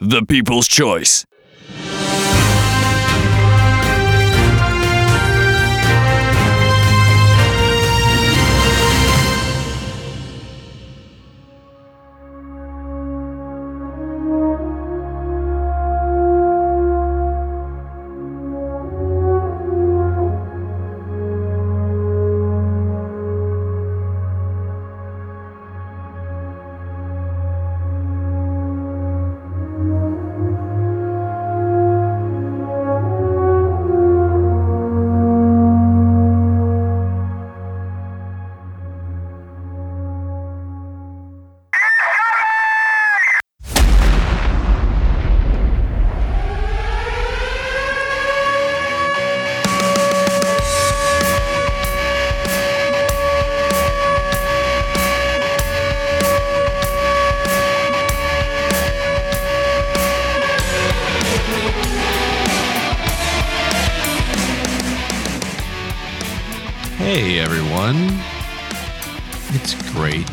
The People's Choice. It's great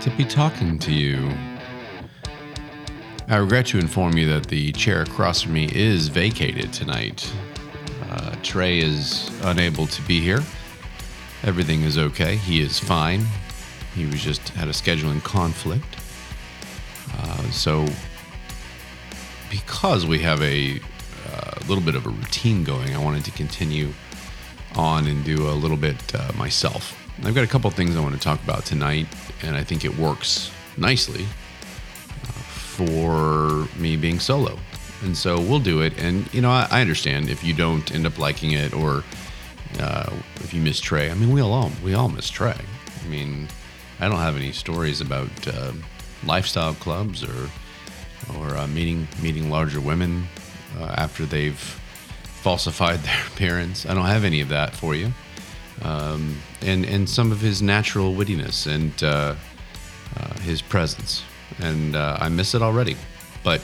to be talking to you. I regret to inform you that the chair across from me is vacated tonight. Uh, Trey is unable to be here. Everything is okay. He is fine. He was just had a scheduling conflict. Uh, so, because we have a uh, little bit of a routine going, I wanted to continue on and do a little bit uh, myself. I've got a couple things I want to talk about tonight, and I think it works nicely uh, for me being solo. And so we'll do it. And, you know, I, I understand if you don't end up liking it or uh, if you miss Trey. I mean, we all, we all miss Trey. I mean, I don't have any stories about uh, lifestyle clubs or, or uh, meeting, meeting larger women uh, after they've falsified their appearance. I don't have any of that for you. Um, and and some of his natural wittiness and uh, uh, his presence, and uh, I miss it already. But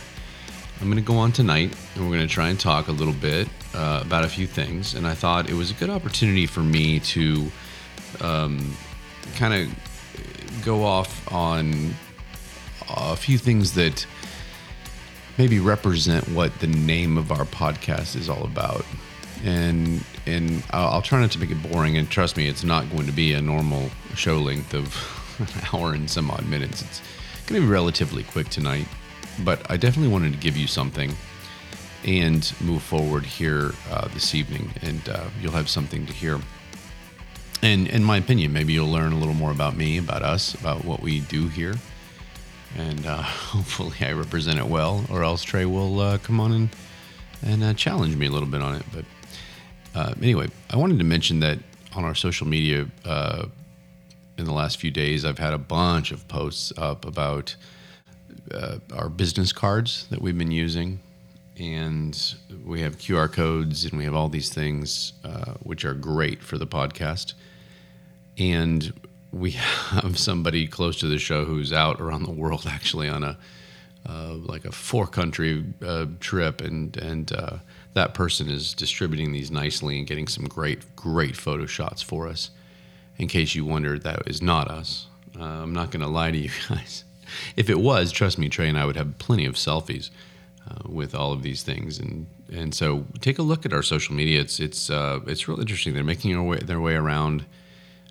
I'm going to go on tonight, and we're going to try and talk a little bit uh, about a few things. And I thought it was a good opportunity for me to um, kind of go off on a few things that maybe represent what the name of our podcast is all about. And and I'll, I'll try not to make it boring. And trust me, it's not going to be a normal show length of an hour and some odd minutes. It's going to be relatively quick tonight. But I definitely wanted to give you something and move forward here uh, this evening, and uh, you'll have something to hear. And in my opinion, maybe you'll learn a little more about me, about us, about what we do here and uh, hopefully I represent it well, or else Trey will uh, come on and and uh, challenge me a little bit on it. But uh, anyway, I wanted to mention that on our social media uh, in the last few days, I've had a bunch of posts up about uh, our business cards that we've been using. And we have QR codes and we have all these things, which are great for the podcast. And we have somebody close to the show who's out around the world actually on a uh, like a four country uh, trip and and uh, that person is distributing these nicely and getting some great great photo shots for us in case you wondered that is not us uh, i'm not going to lie to you guys if it was trust me trey and i would have plenty of selfies uh, with all of these things and and so take a look at our social media it's it's uh, it's real interesting they're making their way, their way around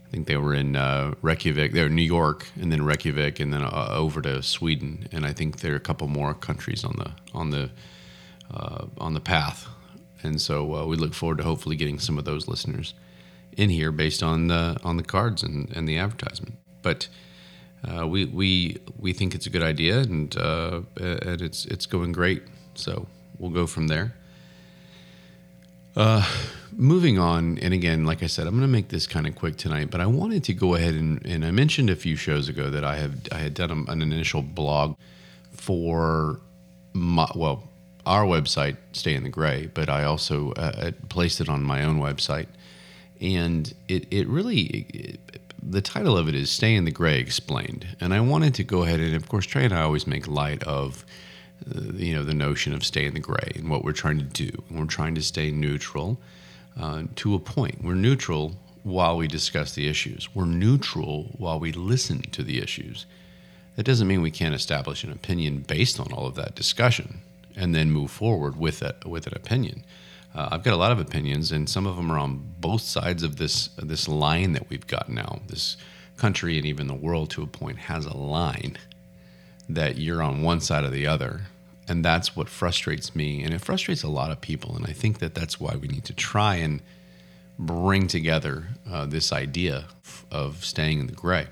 I think they were in uh, Reykjavik. They're New York, and then Reykjavik, and then uh, over to Sweden. And I think there are a couple more countries on the on the uh, on the path. And so uh, we look forward to hopefully getting some of those listeners in here based on the on the cards and, and the advertisement. But uh, we we we think it's a good idea, and uh, and it's it's going great. So we'll go from there. Uh, moving on, and again, like I said, I'm going to make this kind of quick tonight, but I wanted to go ahead and, and I mentioned a few shows ago that I have I had done an initial blog for my, well our website, Stay in the Gray, but I also uh, placed it on my own website, and it it really. It, the title of it is Stay in the Gray Explained. And I wanted to go ahead and, of course, Trey and I always make light of uh, you know the notion of stay in the gray and what we're trying to do. We're trying to stay neutral uh, to a point. We're neutral while we discuss the issues. We're neutral while we listen to the issues. That doesn't mean we can't establish an opinion based on all of that discussion. And then move forward with a, with an opinion. Uh, I've got a lot of opinions, and some of them are on both sides of this this line that we've got now. This country and even the world, to a point, has a line that you're on one side or the other, and that's what frustrates me, and it frustrates a lot of people. And I think that that's why we need to try and bring together uh, this idea of staying in the gray.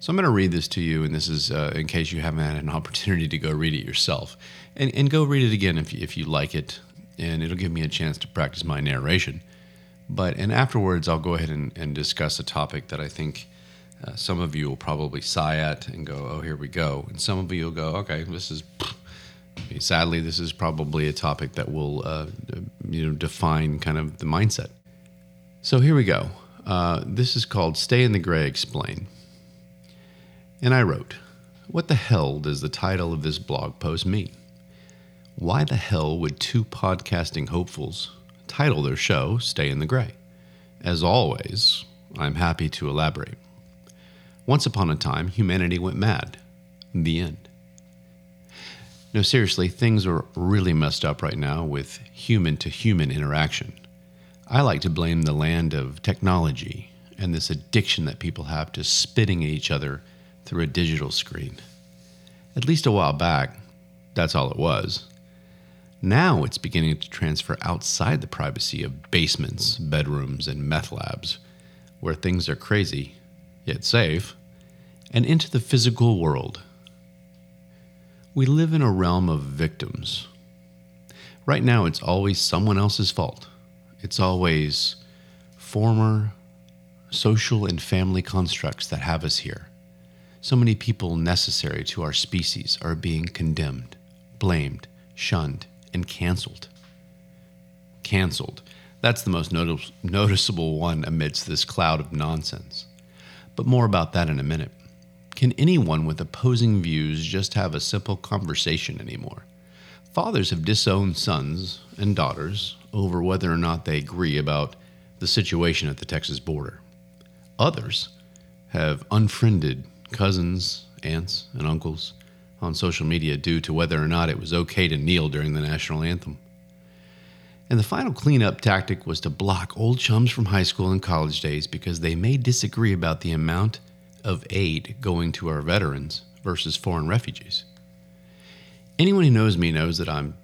So I'm going to read this to you, and this is uh, in case you haven't had an opportunity to go read it yourself, and, and go read it again if you, if you like it, and it'll give me a chance to practice my narration. But and afterwards, I'll go ahead and, and discuss a topic that I think uh, some of you will probably sigh at and go, "Oh, here we go," and some of you will go, "Okay, this is." Sadly, this is probably a topic that will, uh, you know, define kind of the mindset. So here we go. Uh, this is called "Stay in the Gray." Explain. And I wrote, "What the hell does the title of this blog post mean?" Why the hell would two podcasting hopefuls title their show Stay in the Gray? As always, I'm happy to elaborate. Once upon a time, humanity went mad. The end. No, seriously, things are really messed up right now with human to human interaction. I like to blame the land of technology and this addiction that people have to spitting at each other through a digital screen. At least a while back, that's all it was. Now it's beginning to transfer outside the privacy of basements, bedrooms, and meth labs, where things are crazy, yet safe, and into the physical world. We live in a realm of victims. Right now, it's always someone else's fault. It's always former social and family constructs that have us here. So many people necessary to our species are being condemned, blamed, shunned, and canceled. Canceled. That's the most notice- noticeable one amidst this cloud of nonsense. But more about that in a minute. Can anyone with opposing views just have a simple conversation anymore? Fathers have disowned sons and daughters over whether or not they agree about the situation at the Texas border. Others have unfriended cousins, aunts, and uncles on social media due to whether or not it was okay to kneel during the national anthem. And the final cleanup tactic was to block old chums from high school and college days because they may disagree about the amount of aid going to our veterans versus foreign refugees. Anyone who knows me knows that I'm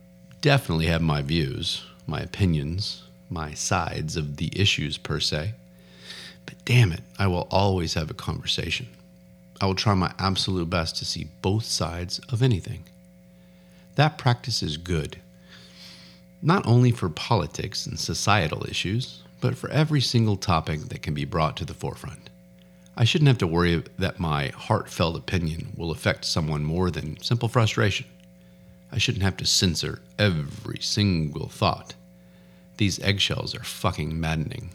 definitely have my views, my opinions, my sides of the issues per se. But damn it, I will always have a conversation. I will try my absolute best to see both sides of anything. That practice is good, not only for politics and societal issues, but for every single topic that can be brought to the forefront. I shouldn't have to worry that my heartfelt opinion will affect someone more than simple frustration. I shouldn't have to censor every single thought. These eggshells are fucking maddening.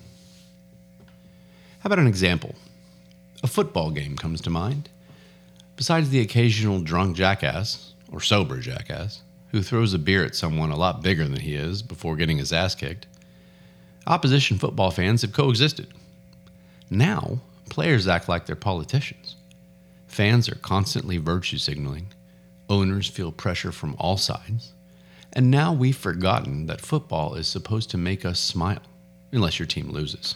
How about an example? A football game comes to mind. Besides the occasional drunk jackass, or sober jackass, who throws a beer at someone a lot bigger than he is before getting his ass kicked, opposition football fans have coexisted. Now, players act like they're politicians. Fans are constantly virtue signaling. Owners feel pressure from all sides. And now we've forgotten that football is supposed to make us smile, unless your team loses.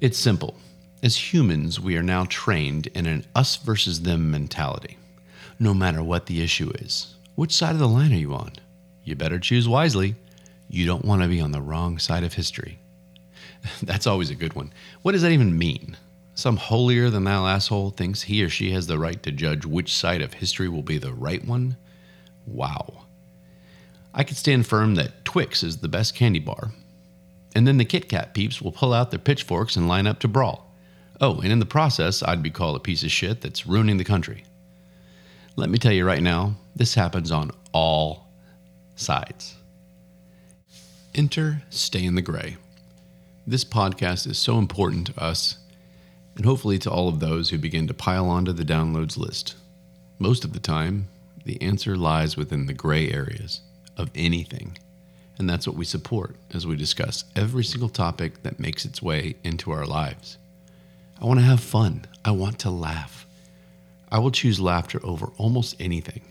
It's simple. As humans, we are now trained in an us versus them mentality. No matter what the issue is, which side of the line are you on? You better choose wisely. You don't want to be on the wrong side of history. That's always a good one. What does that even mean? Some holier than thou asshole thinks he or she has the right to judge which side of history will be the right one? Wow. I could stand firm that Twix is the best candy bar. And then the Kit Kat peeps will pull out their pitchforks and line up to brawl. Oh, and in the process, I'd be called a piece of shit that's ruining the country. Let me tell you right now, this happens on all sides. Enter Stay in the Gray. This podcast is so important to us and hopefully to all of those who begin to pile onto the downloads list. Most of the time, the answer lies within the gray areas of anything. And that's what we support as we discuss every single topic that makes its way into our lives. I want to have fun. I want to laugh. I will choose laughter over almost anything.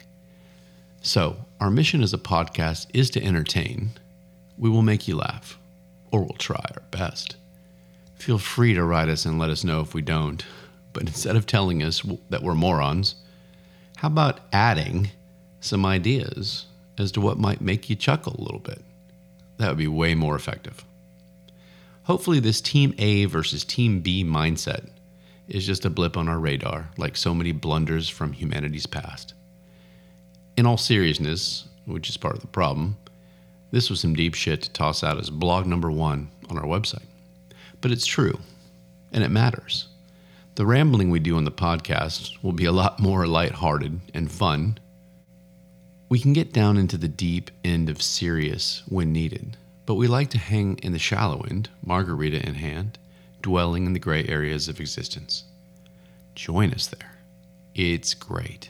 So, our mission as a podcast is to entertain. We will make you laugh, or we'll try our best. Feel free to write us and let us know if we don't. But instead of telling us that we're morons, how about adding some ideas as to what might make you chuckle a little bit? That would be way more effective. Hopefully, this Team A versus Team B mindset is just a blip on our radar, like so many blunders from humanity's past. In all seriousness, which is part of the problem, this was some deep shit to toss out as blog number one on our website. But it's true, and it matters. The rambling we do on the podcast will be a lot more lighthearted and fun. We can get down into the deep end of serious when needed, but we like to hang in the shallow end, margarita in hand, dwelling in the gray areas of existence. Join us there. It's great.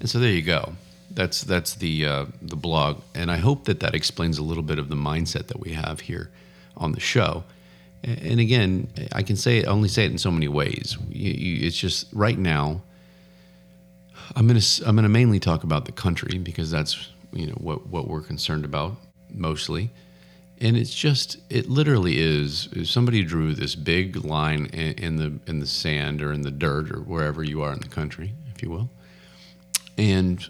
And so there you go. That's that's the uh, the blog, and I hope that that explains a little bit of the mindset that we have here on the show. And again, I can say it, only say it in so many ways. It's just right now. I'm gonna I'm gonna mainly talk about the country because that's you know what what we're concerned about mostly. And it's just it literally is somebody drew this big line in, the in the sand or in the dirt or wherever you are in the country if you will and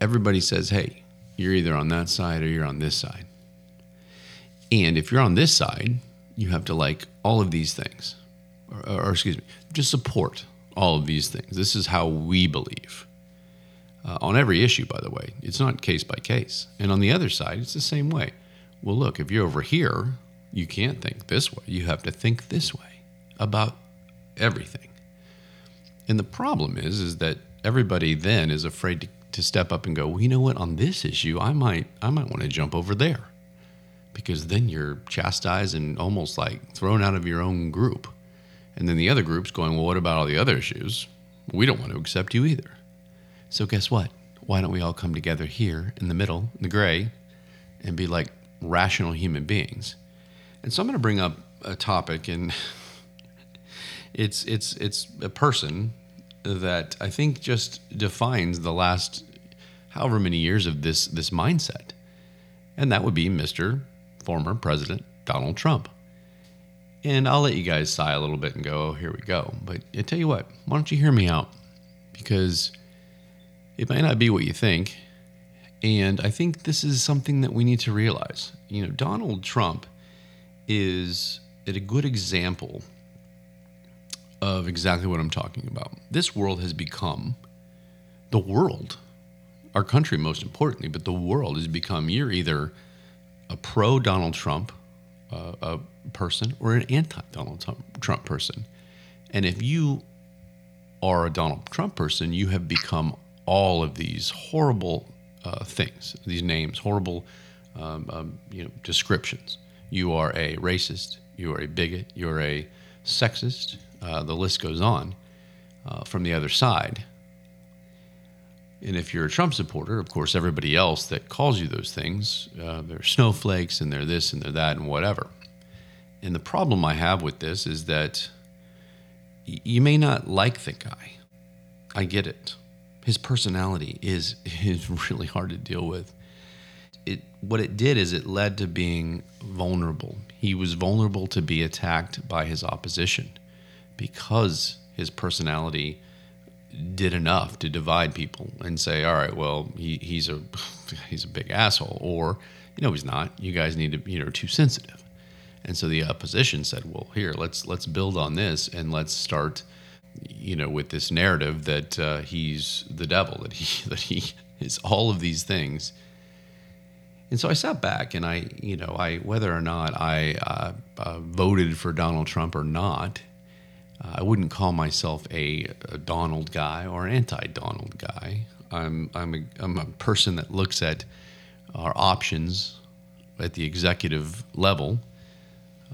everybody says hey you're either on that side or you're on this side. And if you're on this side you have to like all of these things or, or excuse me just support all of these things. This is how we believe uh, on every issue by the way it's not case by case and on the other side it's the same way well, look, if you're over here, you can't think this way. You have to think this way about everything. And the problem is, is that everybody then is afraid to, to step up and go, well, you know what, on this issue, I might, I might want to jump over there. Because then you're chastised and almost like thrown out of your own group. And then the other group's going, well, what about all the other issues? We don't want to accept you either. So guess what? Why don't we all come together here in the middle, in the gray, and be like, rational human beings. And so I'm going to bring up a topic, and it's it's it's a person that I think just defines the last however many years of this this mindset, and that would be Mr. Former President Donald Trump. And I'll let you guys sigh a little bit and go, "Oh, here we go." But I tell you what, why don't you hear me out? Because it may not be what you think, and I think this is something that we need to realize. You know, Donald Trump is a good example of exactly what I'm talking about. This world has become the world, our country most importantly, but the world has become you're either a pro Donald Trump uh, a person or an anti Donald Trump person. And if you are a Donald Trump person, you have become all of these horrible uh, things, these names, horrible um, um, you know, descriptions. You are a racist, you are a bigot, you're a sexist, uh, the list goes on uh, from the other side. And if you're a Trump supporter, of course, everybody else that calls you those things, uh, they're snowflakes and they're this and they're that and whatever. And the problem I have with this is that y- you may not like the guy. I get it his personality is is really hard to deal with. It what it did is it led to being vulnerable. He was vulnerable to be attacked by his opposition because his personality did enough to divide people and say, all right, well, he, he's a he's a big asshole, or you know he's not. You guys need to you know too sensitive. And so the opposition said, well, here let's let's build on this and let's start you know, with this narrative that uh, he's the devil, that he that he is all of these things. And so I sat back and I, you know, I whether or not I uh, uh, voted for Donald Trump or not, uh, I wouldn't call myself a, a Donald guy or an anti-Donald guy. I'm I'm a, I'm a person that looks at our options at the executive level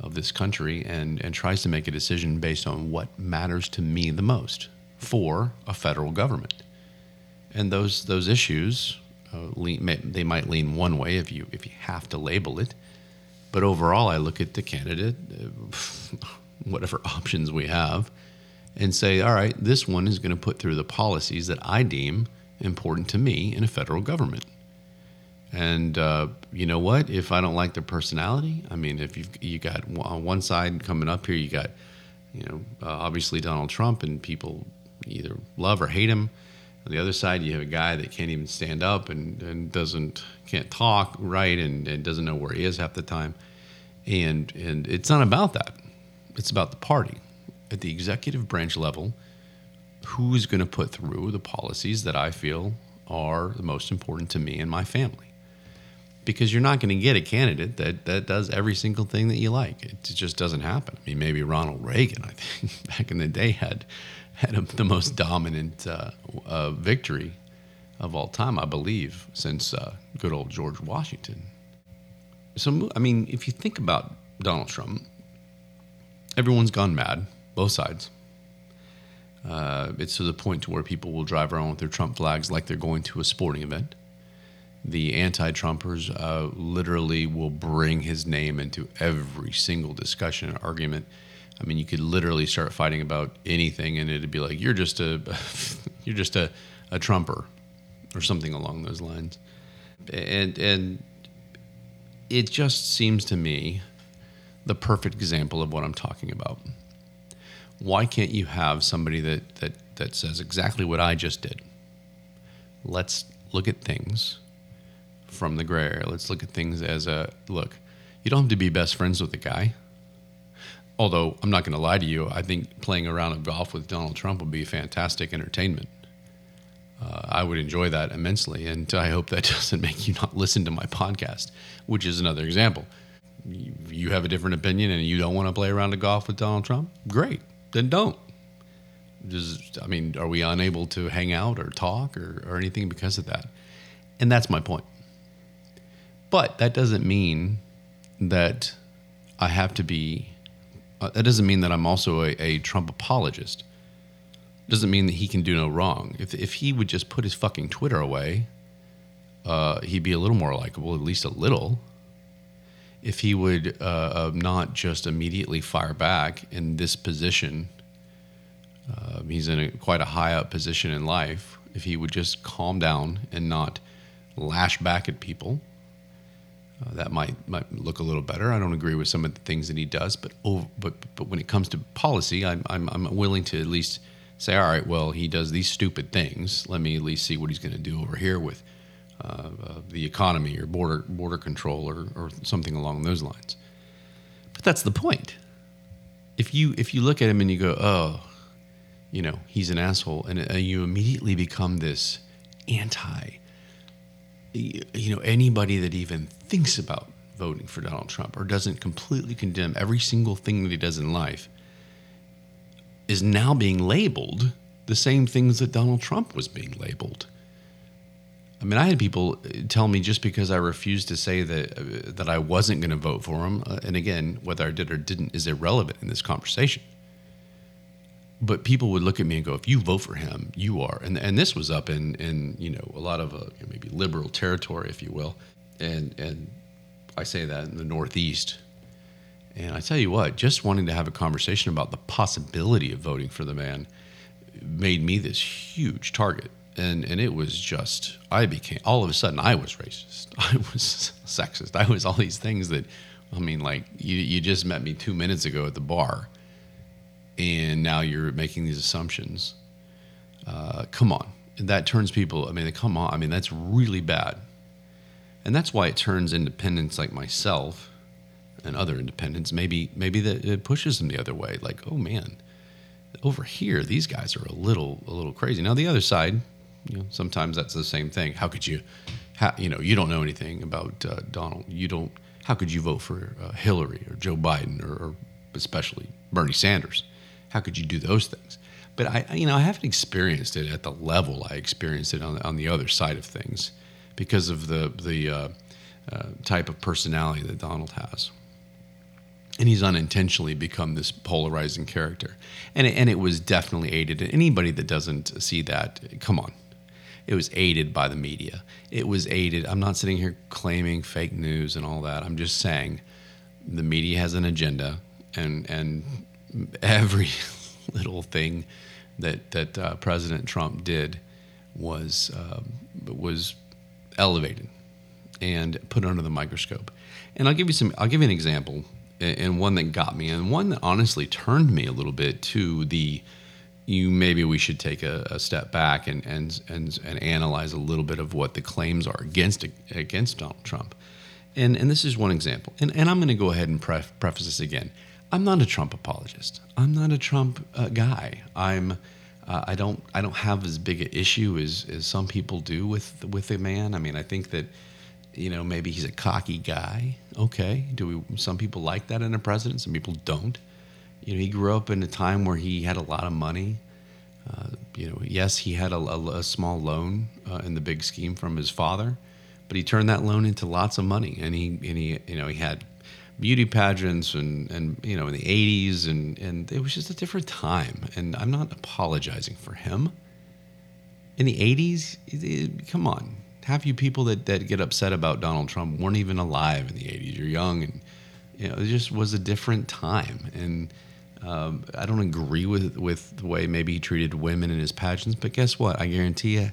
of this country and, and tries to make a decision based on what matters to me the most for a federal government. And those those issues, uh, lean, may, they might lean one way if you if you have to label it, but overall, I look at the candidate, uh, whatever options we have, and say, all right, this one is going to put through the policies that I deem important to me in a federal government. And uh, you know what? If I don't like their personality, I mean, if you've you got on one side coming up here, you got, you know, uh, obviously Donald Trump, and people either love or hate him. On the other side, you have a guy that can't even stand up and, and doesn't can't talk right and, and doesn't know where he is half the time. And and it's not about that. It's about the party at the executive branch level. Who is going to put through the policies that I feel are the most important to me and my family? Because you're not going to get a candidate that, that does every single thing that you like. It just doesn't happen. I mean, maybe Ronald Reagan, I think, back in the day had had a, the most dominant uh, uh, victory of all time, I believe, since uh, good old George Washington. So, I mean, if you think about Donald Trump, everyone's gone mad, both sides. Uh, it's to the point to where people will drive around with their Trump flags like they're going to a sporting event the anti-Trumpers uh, literally will bring his name into every single discussion and argument. I mean, you could literally start fighting about anything, and it'd be like you're just a you're just a, a Trumper or something along those lines. And and it just seems to me the perfect example of what I'm talking about. Why can't you have somebody that that that says exactly what I just did? Let's look at things from the gray area. Let's look at things as a look. You don't have to be best friends with the guy. Although I'm not going to lie to you, I think playing a round of golf with Donald Trump would be fantastic entertainment. Uh, I would enjoy that immensely, and I hope that doesn't make you not listen to my podcast, which is another example. You, have a different opinion and you don't want to play around a golf with Donald Trump? Great, then don't. Just, I mean, are we unable to hang out or talk or, or anything because of that? And that's my point. But that doesn't mean that I have to be. Uh, that doesn't mean that I'm also a, a Trump apologist. Doesn't mean that he can do no wrong. If if he would just put his fucking Twitter away, uh, he'd be a little more likable, at least a little. If he would uh, uh not just immediately fire back in this position, um, he's in a, quite a high up position in life. If he would just calm down and not lash back at people, uh, that might might look a little better. I don't agree with some of the things that he does, but over, but but when it comes to policy, I'm, I'm I'm willing to at least say, all right, well, he does these stupid things. Let me at least see what he's going to do over here with uh, uh, the economy or border border control or or something along those lines. But that's the point. If you if you look at him and you go, oh, you know, he's an asshole, and uh, you immediately become this anti you know anybody that even thinks about voting for Donald Trump or doesn't completely condemn every single thing that he does in life is now being labeled the same things that Donald Trump was being labeled. I mean, I had people tell me just because I refused to say that uh, that I wasn't going to vote for him, uh, and again, whether I did or didn't is irrelevant in this conversation but people would look at me and go, "If you vote for him, you are." And and this was up in in you know a lot of uh, maybe liberal territory, if you will, and and I say that in the Northeast. And I tell you what, just wanting to have a conversation about the possibility of voting for the man made me this huge target. And and it was just I became all of a sudden I was racist. I was sexist. I was all these things that I mean like you you just met me 2 minutes ago at the bar and now you're making these assumptions. Uh, come on, that turns people. I mean, come on. I mean, that's really bad, and that's why it turns independents like myself and other independents. Maybe maybe that it pushes them the other way. Like, oh man, over here these guys are a little a little crazy. Now the other side, you know, sometimes that's the same thing. How could you, how, you know, you don't know anything about uh, Donald. You don't. How could you vote for uh, Hillary or Joe Biden or, or especially Bernie Sanders? How could you do those things? But I, you know, I haven't experienced it at the level I experienced it on, on the other side of things because of the the uh, uh, type of personality that Donald has. And he's unintentionally become this polarizing character, and it, and it was definitely aided. Anybody that doesn't see that, come on, it was aided by the media. It was aided. I'm not sitting here claiming fake news and all that. I'm just saying the media has an agenda, and and every little thing that that uh, President Trump did was um, was elevated and put under the microscope. And I'll give you some. I'll give you an example, and one that got me, and one that honestly turned me a little bit to the. You maybe we should take a, a step back and, and and and analyze a little bit of what the claims are against against Donald Trump. And and this is one example. And and I'm going to go ahead and pref- preface this again. I'm not a Trump apologist. I'm not a Trump uh, guy. I'm uh, I don't I don't have as big an issue as, as some people do with with a man. I mean, I think that you know maybe he's a cocky guy. Okay, do we? Some people like that in a president. Some people don't. You know, he grew up in a time where he had a lot of money. Uh, you know, yes, he had a, a, a small loan uh, in the big scheme from his father, but he turned that loan into lots of money, and he and he you know he had beauty pageants and, and you know in the 80s and, and it was just a different time. And i'm not apologizing for him. In the 80s it, it, come on. Half you people that, that get upset about donald trump weren't even alive in the 80s you're young and you know it just was a different time. And um, i don't agree with with the way maybe he treated women in his pageants but guess what? I guarantee you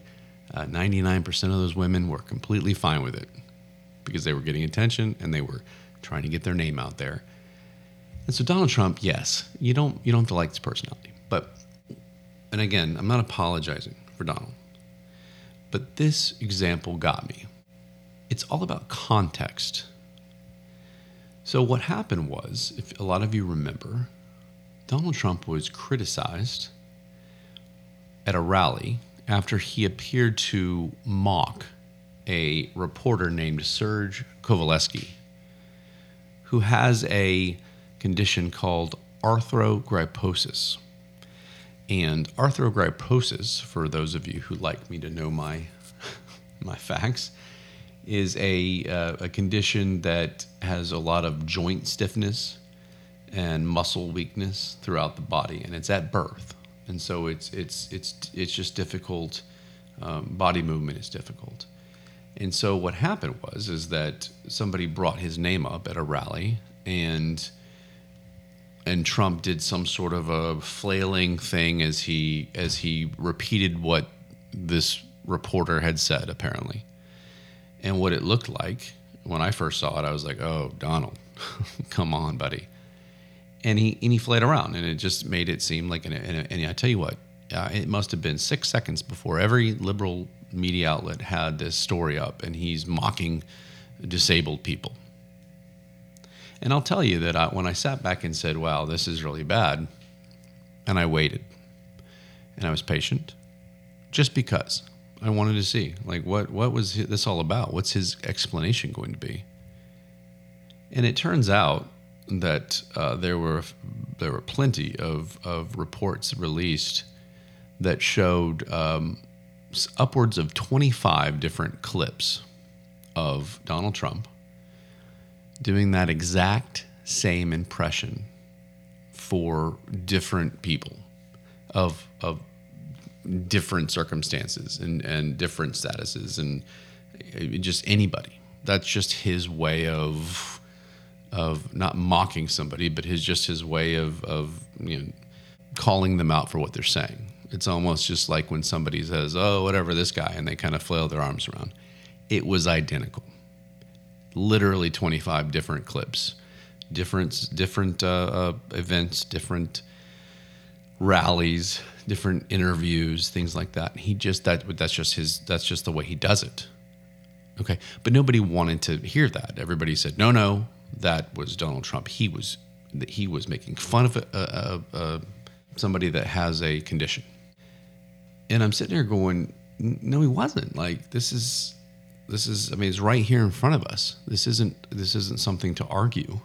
uh, 99% of those women were completely fine with it because they were getting attention and they were trying to get their name out there. And so Donald Trump, yes, you don't you don't have to like his personality, but and again, I'm not apologizing for Donald, but this example got me. It's all about context. So what happened was, if a lot of you remember, Donald Trump was criticized at a rally after he appeared to mock a reporter named Serge Kovaleski who has a condition called arthrogryposis. And arthrogryposis, for those of you who like me to know my my facts, is a uh, a condition that has a lot of joint stiffness and muscle weakness throughout the body, and it's at birth. And so it's it's it's it's just difficult. Um, body movement is difficult. And so what happened was is that somebody brought his name up at a rally and and Trump did some sort of a flailing thing as he as he repeated what this reporter had said apparently. And what it looked like when I first saw it, I was like, "Oh, Donald, come on, buddy." And he and he flayed around, and it just made it seem like. An, and, and I tell you what, uh, it must have been six seconds before every liberal media outlet had this story up, and he's mocking disabled people. And I'll tell you that I, when I sat back and said, wow, this is really bad, and I waited and I was patient just because I wanted to see, like, what, what was this all about? What's his explanation going to be? And it turns out that uh, there were there were plenty of, of reports released that showed um, upwards of 25 different clips of Donald Trump doing that exact same impression for different people of of different circumstances and, and different statuses and uh, just anybody. That's just his way of of not mocking somebody, but his just his way of of you know calling them out for what they're saying. It's almost just like when somebody says, "Oh, whatever this guy," and they kind of flail their arms around. It was identical. Literally 25 different clips, different different uh, uh, events, different rallies, different interviews, things like that. He just that that's just his that's just the way he does it. Okay, but nobody wanted to hear that. Everybody said, "No, no, that was Donald Trump. He was he was making fun of a, a, a, somebody that has a condition." And I'm sitting there going, no, he wasn't. Like this is, this is. I mean, it's right here in front of us. This isn't. This isn't something to argue.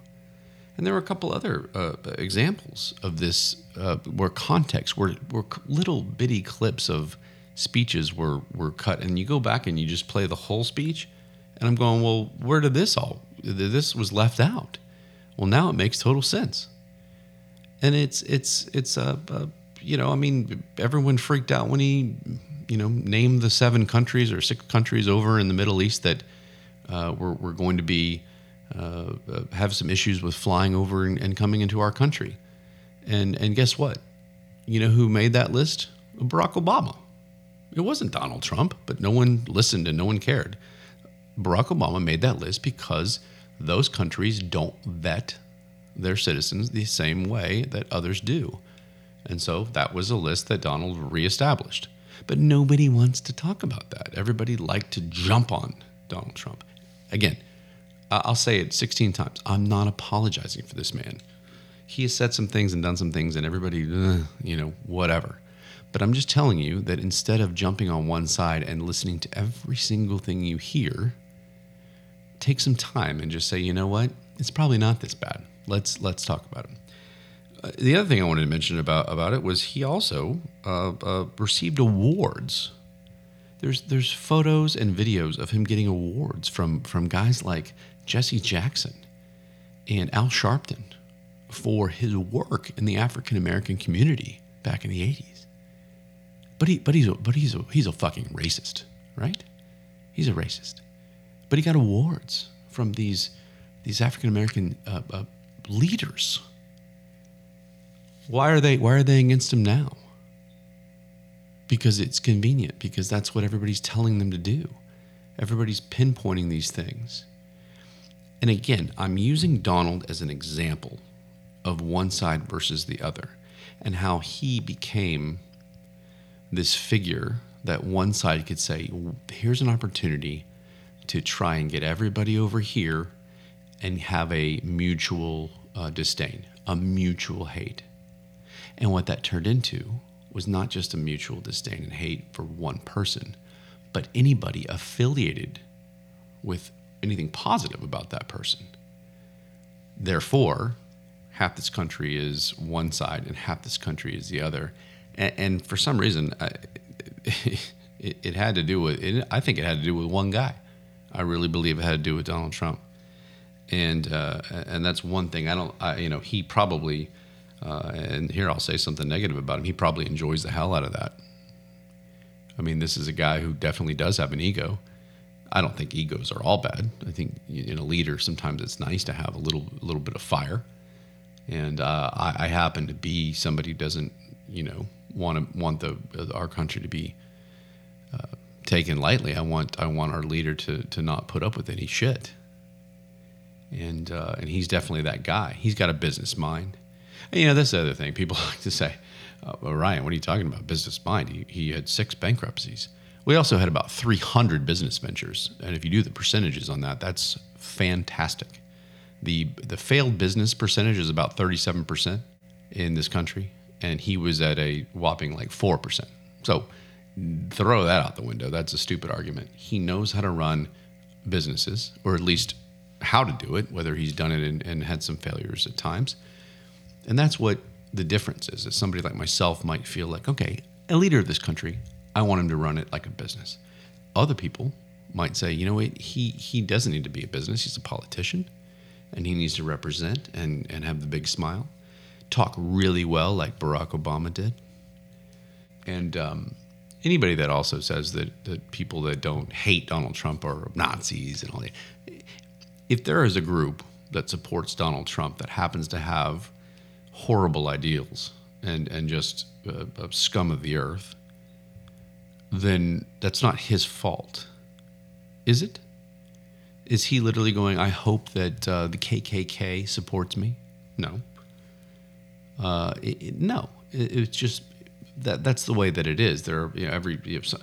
And there were a couple other uh, examples of this uh, where context, where where little bitty clips of speeches were were cut, and you go back and you just play the whole speech, and I'm going, well, where did this all? This was left out. Well, now it makes total sense. And it's it's it's a, a you know, I mean, everyone freaked out when he, you know, named the seven countries or six countries over in the Middle East that uh, were, were going to be uh, uh, have some issues with flying over and, and, coming into our country. And and guess what? You know who made that list? Barack Obama. It wasn't Donald Trump, but no one listened and no one cared. Barack Obama made that list because those countries don't vet their citizens the same way that others do. And so that was a list that Donald reestablished. But nobody wants to talk about that. Everybody liked to jump on Donald Trump. Again, I'll say it 16 times. I'm not apologizing for this man. He has said some things and done some things, and everybody, uh, you know, whatever. But I'm just telling you that instead of jumping on one side and listening to every single thing you hear, take some time and just say, you know what? It's probably not this bad. Let's let's talk about it. The other thing I wanted to mention about about it was he also uh, uh, received awards. There's there's photos and videos of him getting awards from from guys like Jesse Jackson and Al Sharpton for his work in the African American community back in the 80s. But he but he's a, but he's a, he's a fucking racist, right? He's a racist. But he got awards from these these African American uh, uh, leaders. Why are they why are they against him now? Because it's convenient, because that's what everybody's telling them to do. Everybody's pinpointing these things. And again, I'm using Donald as an example of one side versus the other and how he became this figure that one side could say, here's an opportunity to try and get everybody over here and have a mutual uh, disdain, a mutual hate. And what that turned into was not just a mutual disdain and hate for one person, but anybody affiliated with anything positive about that person. Therefore, half this country is one side and half this country is the other. And, and for some reason, I, it, it, had to do with, it, I think it had to do with one guy. I really believe it had to do with Donald Trump and uh, and that's one thing. I don't, I, you know, he probably, uh, and here I'll say something negative about him. He probably enjoys the hell out of that. I mean, this is a guy who definitely does have an ego. I don't think egos are all bad. I think in a leader, sometimes it's nice to have a little, little bit of fire. And uh, I, I, happen to be somebody who doesn't, you know, want to want the our country to be uh, taken lightly. I want I want our leader to to not put up with any shit and uh, and he's definitely that guy. He's got a business mind. You know, the other thing. People like to say, oh, Ryan, what are you talking about? Business mind. He, he had six bankruptcies. We also had about 300 business ventures. And if you do the percentages on that, that's fantastic. The, the failed business percentage is about 37% in this country. And he was at a whopping like 4%. So throw that out the window. That's a stupid argument. He knows how to run businesses, or at least how to do it, whether he's done it and, and had some failures at times. And that's what the difference is. That somebody like myself might feel like, okay, a leader of this country, I want him to run it like a business. Other people might say, you know what, he he doesn't need to be a business. He's a politician, and he needs to represent and and have the big smile, talk really well like Barack Obama did. And um, anybody that also says that that people that don't hate Donald Trump are Nazis and all that, if there is a group that supports Donald Trump that happens to have horrible ideals and and just a scum of the earth, then that's not his fault, is it? Is he literally going? I hope that uh, the KKK supports me. No. Uh, it, it, no, it, it's just that that's the way that it is. There, are, you know, every you know,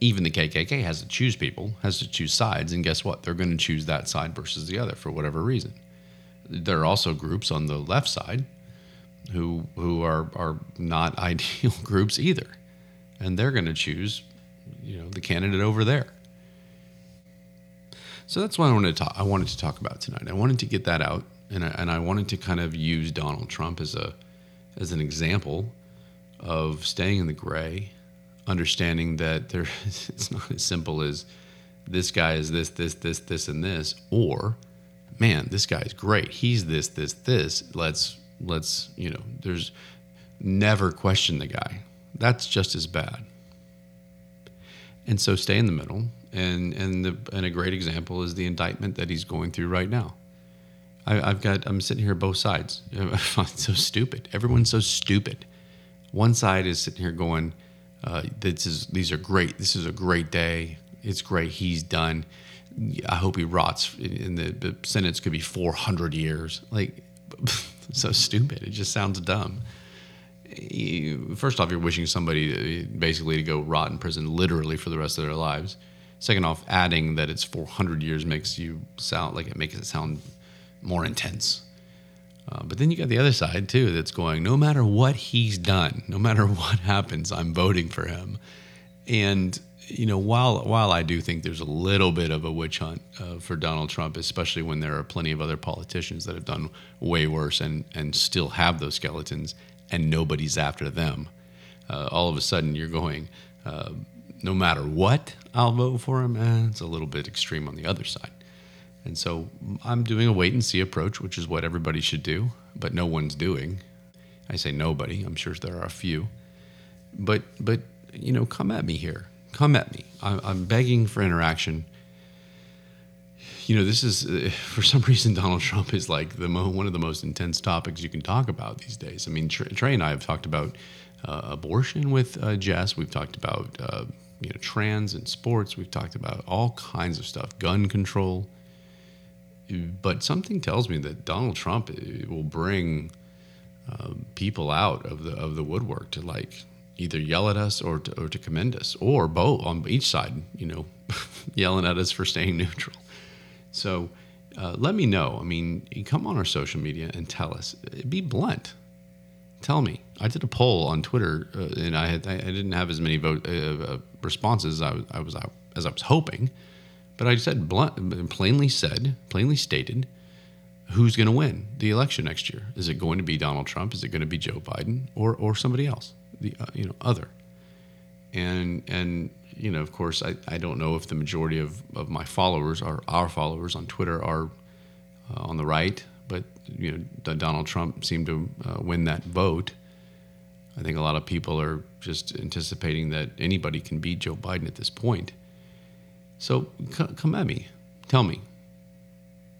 even the KKK has to choose people, has to choose sides, and guess what? They're going to choose that side versus the other for whatever reason. There are also groups on the left side who who are are not ideal groups either, and they're going to choose, you know, the candidate over there. So that's what I wanted to talk. I wanted to talk about tonight. I wanted to get that out, and I, and I wanted to kind of use Donald Trump as a as an example of staying in the gray understanding that there it's not as simple as this guy is this, this, this, this, and this, or man, this guy's great. He's this, this, this. Let's let's you know. There's never question the guy. That's just as bad. And so stay in the middle. And and the and a great example is the indictment that he's going through right now. I, have got I'm sitting here both sides. I find so stupid. Everyone's so stupid. One side is sitting here going Uh, this is these are great. This is a great day. It's great. He's done. I hope he rots. In the, the sentence could be 400 years. Like so stupid. It just sounds dumb. First off, you're wishing somebody basically to go rot in prison literally for the rest of their lives. Second off, adding that it's 400 years makes you sound like it makes it sound more intense. Uh, but then you got the other side too that's going, no matter what he's done, no matter what happens, I'm voting for him. And you know, while while I do think there's a little bit of a witch hunt uh, for Donald Trump, especially when there are plenty of other politicians that have done way worse and and still have those skeletons, and nobody's after them. Uh, all of a sudden, you're going, uh, no matter what, I'll vote for him. Eh, it's a little bit extreme on the other side. And so I'm doing a wait and see approach, which is what everybody should do, but no one's doing. I say nobody. I'm sure there are a few, but but you know, come at me here. Come at me. I'm, I'm begging for interaction. You know, this is uh, for some reason Donald Trump is like the mo- one of the most intense topics you can talk about these days. I mean, Trey and I have talked about uh, abortion with uh, Jess. We've talked about uh, you know trans and sports. We've talked about all kinds of stuff, gun control but something tells me that Donald Trump eh, will bring uh, people out of the of the woodwork to like either yell at us or to, or to commend us or both on each side, you know, yelling at us for staying neutral. So uh, let me know. I mean, come on our social media and tell us. Be blunt. Tell me. I did a poll on Twitter, uh, and I had I didn't have as many vote uh, uh, responses as I was, I was as I was hoping. But I said blunt, plainly said, plainly stated, who's going to win the election next year? Is it going to be Donald Trump? Is it going to be Joe Biden or or somebody else? The uh, you know other. And and you know of course I, I don't know if the majority of, of my followers are our followers on Twitter are uh, on the right, but you know Donald Trump seemed to uh, win that vote. I think a lot of people are just anticipating that anybody can beat Joe Biden at this point. So c- come at me. Tell me.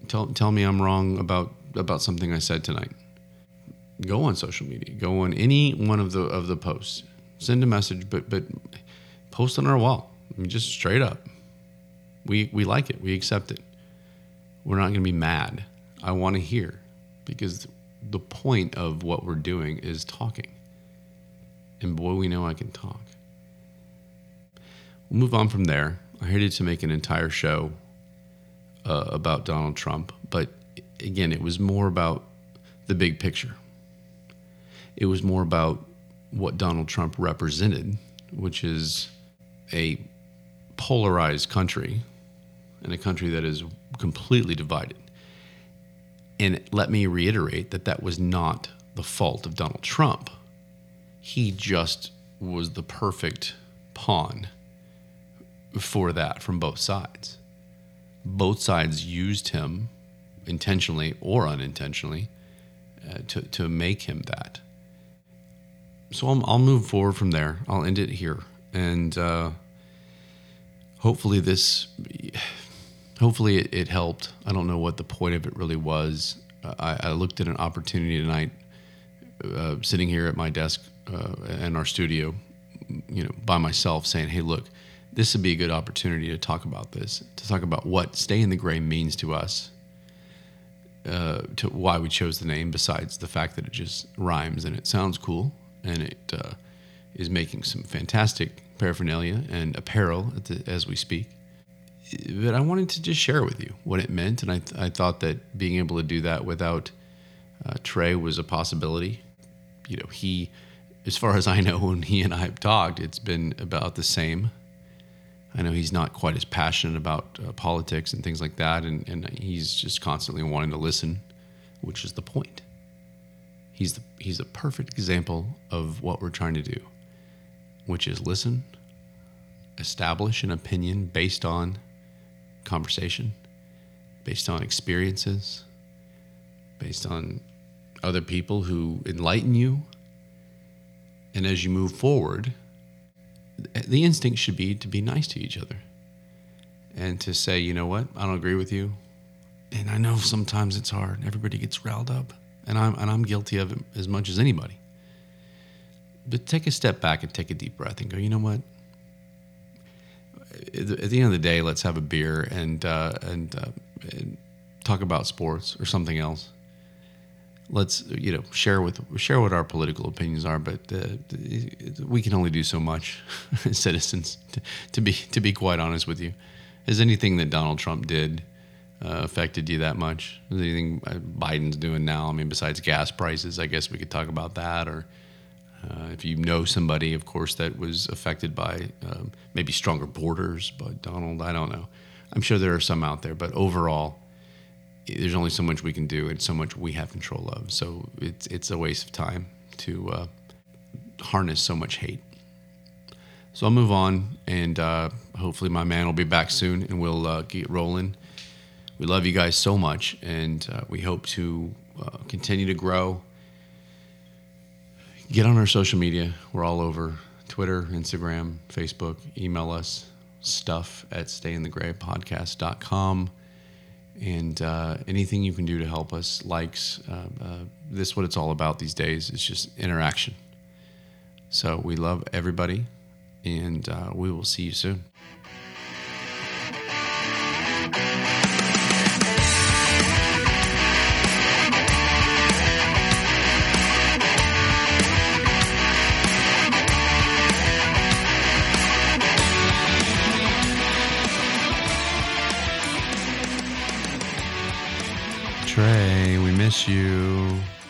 Tell, tell me I'm wrong about, about something I said tonight. Go on social media. Go on any one of the of the posts. Send a message, but but post on our wall. I mean, just straight up. We we like it. We accept it. We're not going to be mad. I want to hear because the point of what we're doing is talking. And boy, we know I can talk. We'll move on from there. I hated to make an entire show uh, about Donald Trump, but again, it was more about the big picture. It was more about what Donald Trump represented, which is a polarized country and a country that is completely divided. And let me reiterate that that was not the fault of Donald Trump. He just was the perfect pawn for that from both sides. Both sides used him intentionally or unintentionally uh, to, to make him that. So I'll, I'll, move forward from there. I'll end it here. And uh, hopefully, this, hopefully, it, it, helped. I don't know what the point of it really was. I, I, looked at an opportunity tonight, uh, sitting here at my desk uh, in our studio, you know, by myself, saying, "Hey, look, this would be a good opportunity to talk about this, to talk about what stay in the gray means to us, uh, to why we chose the name, besides the fact that it just rhymes and it sounds cool and it uh, is making some fantastic paraphernalia and apparel the, as we speak. But I wanted to just share with you what it meant, and I, th- I thought that being able to do that without uh, Trey was a possibility. You know, he, as far as I know, when he and I have talked, it's been about the same I know he's not quite as passionate about uh, politics and things like that, and, and he's just constantly wanting to listen, which is the point. He's the, he's a perfect example of what we're trying to do, which is listen, establish an opinion based on conversation, based on experiences, based on other people who enlighten you. And as you move forward, the instinct should be to be nice to each other and to say, you know what, I don't agree with you. And I know sometimes it's hard. Everybody gets riled up, and I'm and I'm guilty of it as much as anybody. but take a step back and take a deep breath and go, you know what? At the end of the day, let's have a beer and uh, and, uh, and talk about sports or something else. Let's you know share with share what our political opinions are, but uh, we can only do so much as citizens. To, to, be to be quite honest with you, has anything that Donald Trump did uh, affected you that much? Is anything uh, Biden's doing now? I mean, besides gas prices, I guess we could talk about that or uh, if you know somebody, of course, that was affected by um, maybe stronger borders, but Donald, I don't know. I'm sure there are some out there, but overall, there's only so much we can do and so much we have control of. So it's it's a waste of time to uh, harness so much hate. So I'll move on, and uh, hopefully my man will be back soon, and we'll uh, get rolling. We love you guys so much, and uh, we hope to uh, continue to grow get on our social media. We're all over Twitter, Instagram, Facebook. Email us stuff at stayinthegraypodcast.com. And uh, anything you can do to help us, likes, uh, uh, this is what it's all about these days. It's just interaction. So we love everybody, and uh, we will see you soon. Miss you.